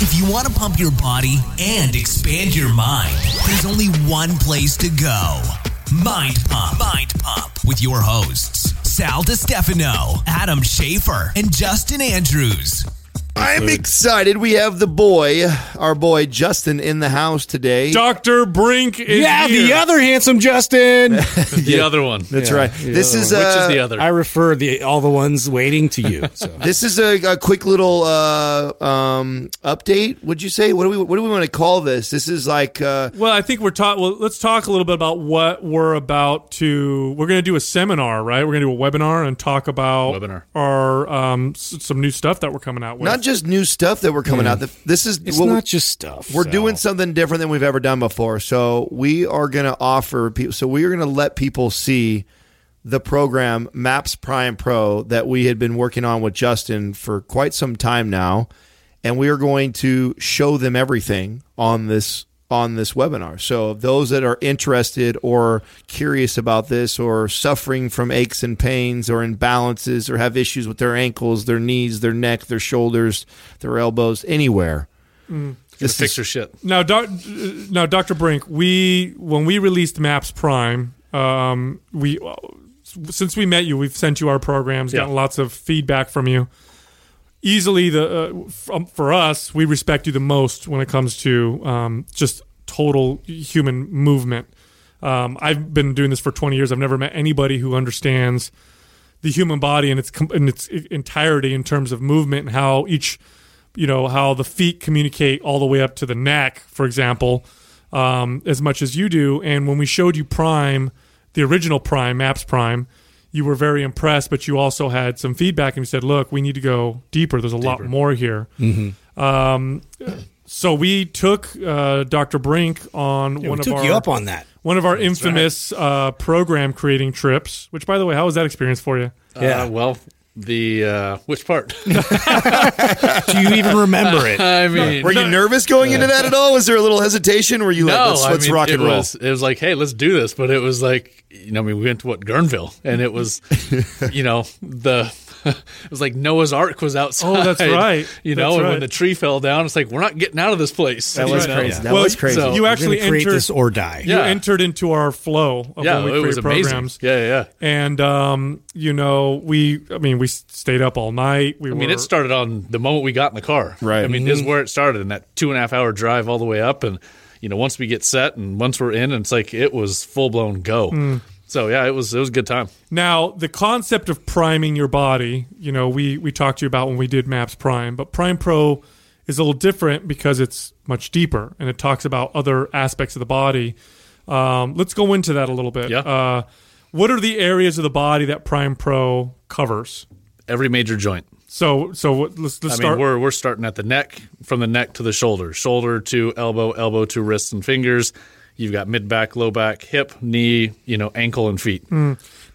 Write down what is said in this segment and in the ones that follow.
If you want to pump your body and expand your mind, there's only one place to go Mind Pump. Mind Pump with your hosts, Sal DiStefano, Adam Schafer, and Justin Andrews. I'm excited. We have the boy, our boy Justin, in the house today. Dr. Brink is Yeah, the other handsome Justin. The other one. That's right. This is Which uh, is the other? I refer the all the ones waiting to you. So This is a, a quick little uh, um, update. Would you say? What do we What do we want to call this? This is like uh, Well, I think we're talking. Well, let's talk a little bit about what we're about to. We're going to do a seminar, right? We're going to do a webinar and talk about Webinar. our um, s- some new stuff that we're coming out with. not just new stuff that we're coming out. The- This is it's what we- not just stuff. We're so. doing something different than we've ever done before. So we are going to offer people. So we are going to let people see the program Maps Prime Pro that we had been working on with Justin for quite some time now, and we are going to show them everything on this on this webinar. So those that are interested or curious about this or suffering from aches and pains or imbalances or have issues with their ankles, their knees, their neck, their shoulders, their elbows, anywhere. Gonna This fix your shit. now, doc, uh, now, Dr. Brink, we when we released Maps Prime, um, we since we met you, we've sent you our programs, Yeah. gotten lots of feedback from you. Easily, the uh, from, for us, we respect you the most when it comes to um, just total human movement. Um, I've been doing this for 20 years. I've never met anybody who understands the human body in its in its entirety in terms of movement and how each you know how the feet communicate all the way up to the neck for example um, as much as you do and when we showed you prime the original prime maps prime you were very impressed but you also had some feedback and you said look we need to go deeper. There's a lot more here. Um, so we took uh, dr brink on Yeah, one we of took our you up on that. one of our infamous uh, program creating trips which by the way how was that experience for you? Yeah. Uh, well, the uh, which part? Do you even remember it? I mean, Were you nervous going into that at all? Was there a little hesitation? Were you like, no, let's, let's mean, rock and it roll? Was, it was like, hey, let's do this. But it was like, you know, I mean, we went to what Guerneville, and it was, you know, the. It was like Noah's Ark was outside. Oh, that's right. You know, That's and right. when the tree fell down, it's like we're not getting out of this place. that was you know? crazy. That Well, was crazy. so- you actually gonna entered this or die. you Yeah. entered into our flow of Yeah, when we it create was amazing. programs. Yeah, yeah. And um, you know, we I mean, we stayed up all night. We I mean, it started on the moment we got in the car. Right. I mean, this is where it started in that two and a half hour drive all the way up. And, you know, once we get set and once we're in, it's like it was full blown go. So, yeah, it was it was a good time. Now, the concept of priming your body, you know, we we talked to you about when we did Maps Prime, but Prime Pro is a little different because it's much deeper and it talks about other aspects of the body. Um, let's go into that a little bit. Yeah. Uh, what are the areas of the body that Prime Pro covers? Every major joint. So, so what- let's let's I start. mean, we're we're starting at the neck, from the neck to the shoulder, shoulder to elbow, elbow to wrists and fingers. You've got mid back, low back, hip, knee, you know, ankle and feet.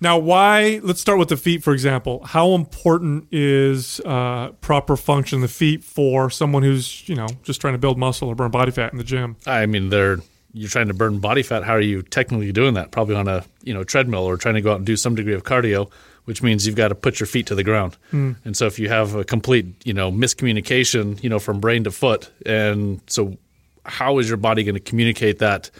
Now, why? Let's start with the feet, for example. How important is uh, proper function of the feet for someone who's you know just trying to build muscle or burn body fat in the gym? I mean, they're you're trying to burn body fat. How are you technically doing that? Probably on a you know treadmill or trying to go out and do some degree of cardio, which means you've got to put your feet to the ground. And so if you have a complete you know miscommunication, you know from brain to foot, and so how is your body going to communicate that?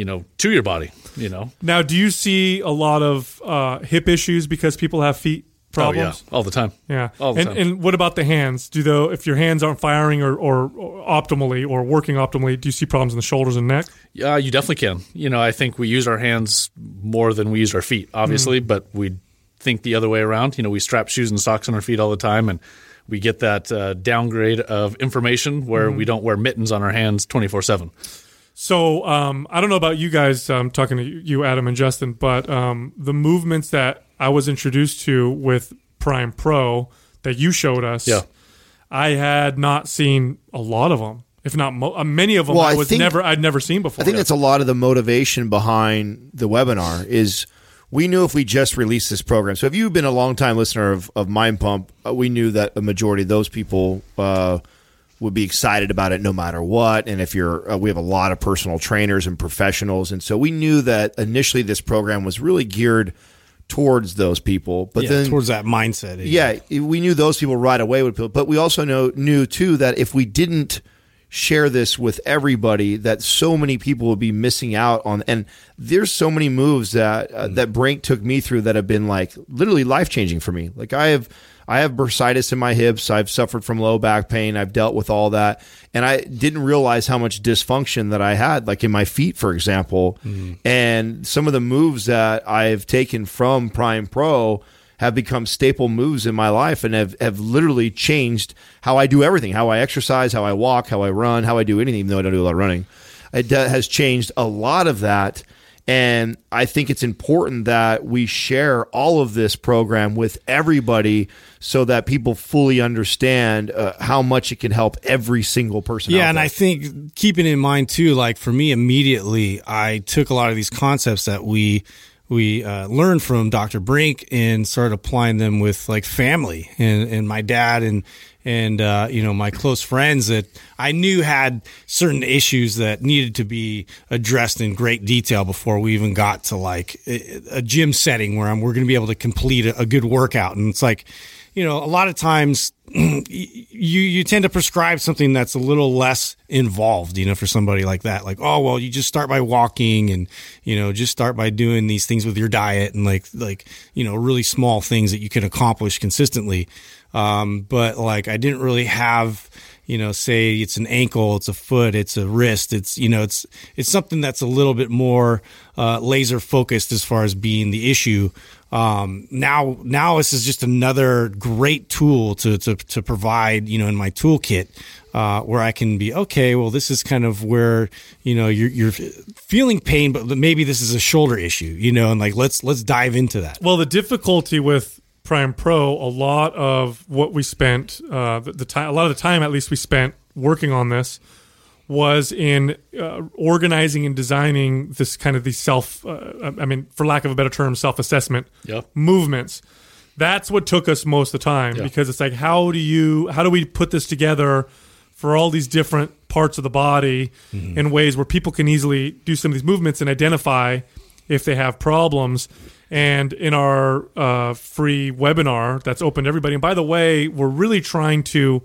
You know, to your body. You know, Now, do you see a lot of uh, hip issues because people have feet problems? Oh, yeah, all the time. yeah. all the and time. and what about the hands? Do though if your hands aren't firing or, or, or optimally or working optimally, do you see problems in the shoulders and neck? Yeah, you definitely can. You know, I think we use our hands more than we use our feet, obviously, but we think the other way around. You know, we strap shoes and socks on our feet all the time, and we get that uh, downgrade of information where we don't wear mittens on our hands 24 7. So um, I don't know about you guys. I'm talking to you, Adam and Justin, but um, the movements that I was introduced to with Prime Pro that you showed us, Yeah. I had not seen a lot of them, if not mo- uh, many of them. Well, I I was think- never I'd never seen before. I think that's a lot of the motivation behind the webinar is we knew if we just released this program. So if you've been a long time listener of, of Mind Pump, uh, we knew that a majority of those people uh, would be excited about it no matter what. And if you're, uh, we have a lot of personal trainers and professionals, and so we knew that initially this program was really geared towards those people. But yeah, then towards that mindset. yeah, we knew those people right away would, but we also know knew too that if we didn't share this with everybody, that so many people would be missing out on. And there's so many moves that uh, that Brink took me through that have been like literally life changing for me. Like I have. I have bursitis in my hips. I've suffered from low back pain. I've dealt with all that. And I didn't realize how much dysfunction that I had, like in my feet, for example. And some of the moves that I've taken from Prime Pro have become staple moves in my life and have, have literally changed how I do everything how I exercise, how I walk, how I run, how I do anything, even though I don't do a lot of running. It uh, has changed a lot of that. And I think it's important that we share all of this program with everybody so that people fully understand uh, how much it can help every single person. Yeah, and. I think keeping in mind too, like for me, immediately I took a lot of these concepts that we we uh, learned from Dr. Brink and started applying them with like family and, and my dad and and uh, you know my close friends that I knew had certain issues that needed to be addressed in great detail before we even got to like a, gym setting where I'm, we're going to be able to complete a, a good workout. And it's like, you know, a lot of times you you tend to prescribe something that's a little less involved, you know, for somebody like that. Like, oh well, you just start by walking and you know, just start by doing these things with your diet and like like you know, really small things that you can accomplish consistently. Um, but like I didn't really have you know, say it's an ankle, it's a foot, it's a wrist, it's you know, it's it's something that's a little bit more uh, laser focused as far as being the issue. Um, now, now this is just another great tool to to to provide, you know, in my toolkit. Uh, where I can be okay. Well, this is kind of where you know you're, you're feeling pain, but maybe this is a shoulder issue, you know, and like let's let's dive into that. Well, the difficulty with Prime Pro, a lot of what we spent, uh, the, the time, a lot of the time at least we spent working on this was in uh, organizing and designing this kind of these self, uh, I mean, for lack of a better term, self assessment Yeah. movements. That's what took us most of the time Yeah. because it's like, how do you, how do we put this together for all these different parts of the body in ways where people can easily do some of these movements and identify if they have problems. And in our uh, free webinar that's open to everybody, and by the way, we're really trying to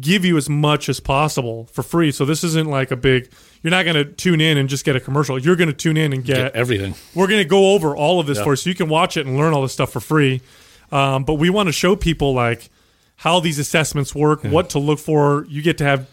give you as much as possible for free. So this isn't like a big. You're not going to tune in and just get a commercial. You're going to tune in and get, Get everything. We're going to go over all of this Yeah. for you, so you can watch it and learn all this stuff for free. Um, but we want to show people like how these assessments work, what to look for. You get to have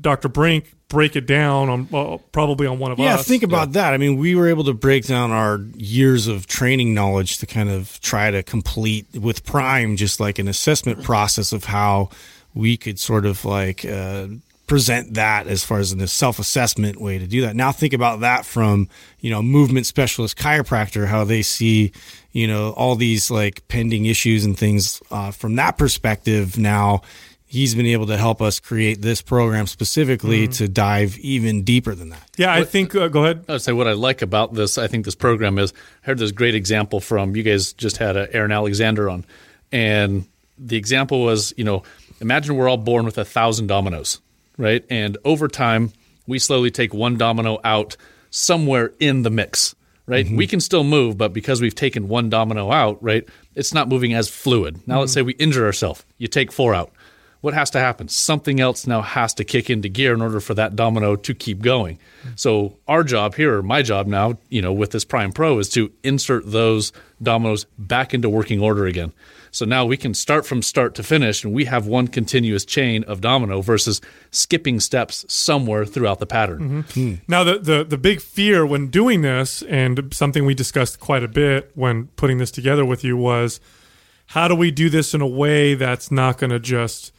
Dr. Brink break it down on uh, probably on one of Yeah, us. Yeah, think about that. I mean, we were able to break down our years of training knowledge to kind of try to complete with Prime just like an assessment process of how we could sort of like uh, present that as far as a self-assessment way to do that. Now think about that from, you know, movement specialist chiropractor, how they see, you know, all these like pending issues and things uh, from that perspective now he's been able to help us create this program specifically to dive even deeper than that. Yeah, I think. Uh, go ahead. I would say what I like about this, I think this program is. I heard this great example from you guys just had uh, Aaron Alexander on, and the example was, you know, imagine we're all born with a thousand dominoes, right? And over time, we slowly take one domino out somewhere in the mix, right? Mm-hmm. We can still move, but because we've taken one domino out, right, it's not moving as fluid. Now, let's mm-hmm. say we injure ourselves. You take four out. What has to happen? Something else now has to kick into gear in order for that domino to keep going. So our job here, or my job now, you know, with this Prime Pro is to insert those dominoes back into working order again. So now we can start from start to finish and we have one continuous chain of domino versus skipping steps somewhere throughout the pattern. Mm-hmm. Now, the, the the big fear when doing this, and something we discussed quite a bit when putting this together with you, was how do we do this in a way that's not going to just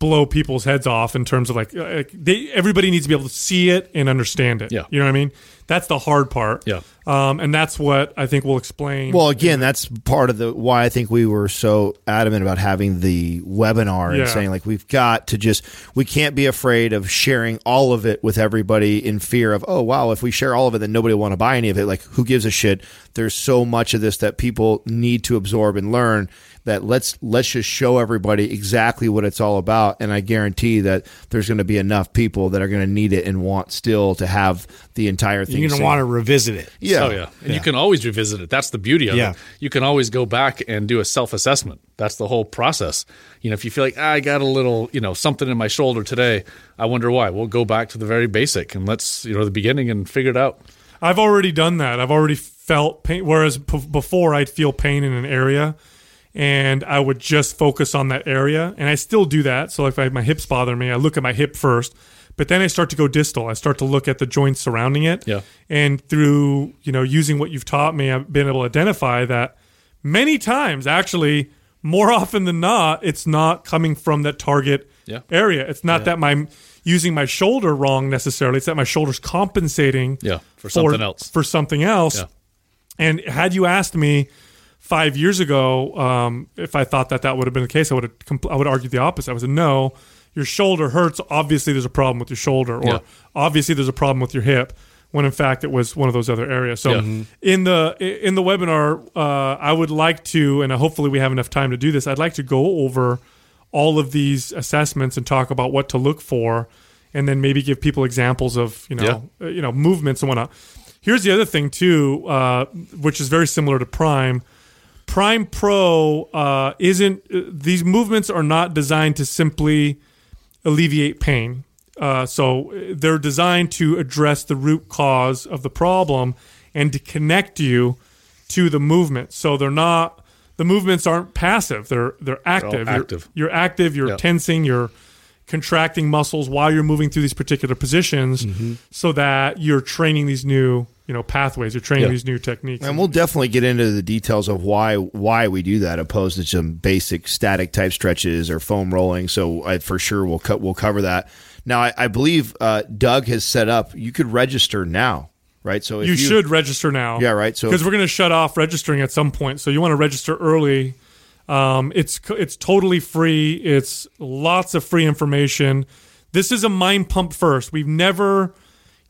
blow people's heads off in terms of like, uh, like they everybody needs to be able to see it and understand it. Yeah. you know what I mean. That's the hard part. Yeah. Um, and that's what I think will explain. Well, again, that's part of the why I think we were so adamant about having the webinar Yeah. and saying like we've got to just we can't be afraid of sharing all of it with everybody in fear of oh wow if we share all of it then nobody will want to buy any of it like who gives a shit there's so much of this that people need to absorb and learn that let's let's just show everybody exactly what it's all about and I guarantee that there's going to be enough people that are going to need it and want still to have the entire thing You're going to want to revisit it. yeah Oh yeah, and you can always revisit it. That's the beauty of Yeah. it. You can always go back and do a self assessment. That's the whole process. You know, if you feel like ah, I got a little, you know, something in my shoulder today, I wonder why. We'll go back to the very basic and let's, you know, the beginning and figure it out. I've already done that. I've already felt pain. Whereas p- before, I'd feel pain in an area, and I would just focus on that area. And I still do that. So if I, my hips bother me, I look at my hip first. But then I start to go distal. I start to look at the joints surrounding it. Yeah. And through you know using what you've taught me, I've been able to identify that many times, actually, more often than not, it's not coming from that target Yeah. area. It's not that I'm using my shoulder wrong necessarily. It's that my shoulder's compensating Yeah, for something else. For something else. Yeah. And had you asked me five years ago um, if I thought that that would have been the case, I would have compl- I would argue the opposite. I would say no. Your shoulder hurts. Obviously, there's a problem with your shoulder, or Yeah. obviously there's a problem with your hip. When in fact it was one of those other areas. So Yeah. In the in the webinar, uh, I would like to, and hopefully we have enough time to do this. I'd like to go over all of these assessments and talk about what to look for, and then maybe give people examples of you know uh, you know movements and whatnot. Here's the other thing too, uh, which is very similar to Prime. Prime Pro uh, isn't; uh, these movements are not designed to simply alleviate pain. Uh, so uh, they're designed to address the root cause of the problem and to connect you to the movement. So they're not the movements aren't passive; they're they're active. You're- active. You're, active. You're Yeah. tensing. You're contracting muscles while you're moving through these particular positions, Mm-hmm. so that you're training these new you know pathways. You're training Yeah. these new techniques. And we'll definitely get into the details of why why we do that, opposed to some basic static type stretches or foam rolling. So I for sure we'll cut we'll cover that. Now I, I believe uh, Doug has set up. You could register now, right? So if you, should register now. Yeah, right. So- because we're going to shut off registering at some point, so you want to register early. Um, it's it's totally free. It's lots of free information. This is a mind pump first. We've never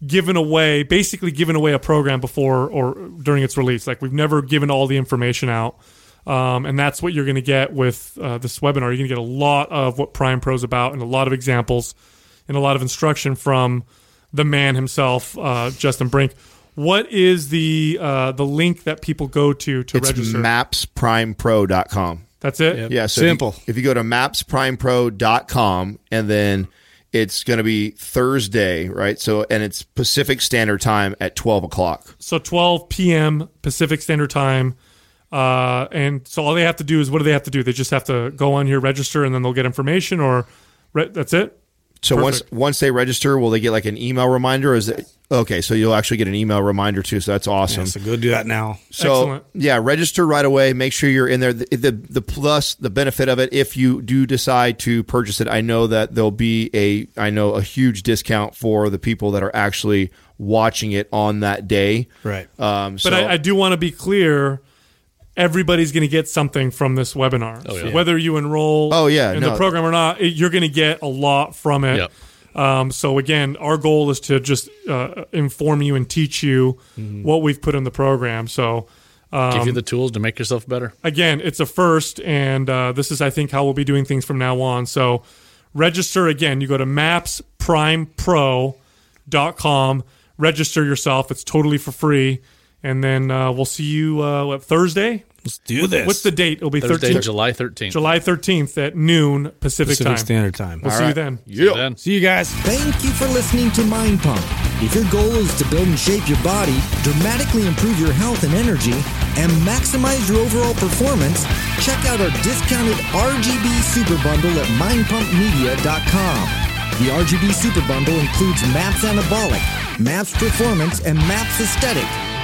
given away, basically given away a program before or during its release. Like we've never given all the information out. Um, and that's what you're going to get with uh, this webinar. You're going to get a lot of what Prime Pro is about and a lot of examples and a lot of instruction from the man himself, uh, Justin Brink. What is the uh, the link that people go to to register it's register? mapsprimepro.com. That's it. Yeah, so if you- Simple. If you, go to mapsprimepro.com and then it's going to be Thursday, right? So and it's Pacific Standard Time at twelve o'clock. So 12 p.m. Pacific Standard Time. Uh, and so all they have to do is what do they have to do? They just have to go on here, register, and then they'll get information, or re- that's it. So Perfect. once once they register, will they get like an email reminder? Or is it okay? So you'll actually get an email reminder too. So that's awesome. Yeah, so go do that now. So Excellent. yeah, register right away. Make sure you're in there. The, the the plus the benefit of it, if you do decide to purchase it, I know that there'll be a I know a huge discount for the people that are actually watching it on that day. Right. Um, so But I, I do want to be clear. Everybody's going to get something from this webinar. Oh, yeah. whether you enroll Oh, yeah, in no. the program or not, it, you're going to get a lot from it. Yep. Um, so again, our goal is to just uh, inform you and teach you Mm-hmm. what we've put in the program. So um, Give you the tools to make yourself better. again, it's a first, and uh, this is, I think, how we'll be doing things from now on. So register again. You go to mapsprimepro.com, register yourself. It's totally for free. And then uh, we'll see you uh, what, Thursday? Let's do this. What's the date? It'll be Thursday, 13th, July 13th. July 13th at noon Pacific, Pacific time. Standard Time? We'll see you then. Yeah. Then. See you guys. Thank you for listening to Mind Pump. If your goal is to build and shape your body, dramatically improve your health and energy, and maximize your overall performance, check out our discounted RGB Super Bundle at mindpumpmedia.com. The RGB Super Bundle includes MAPS Anabolic, MAPS Performance, and MAPS Aesthetic.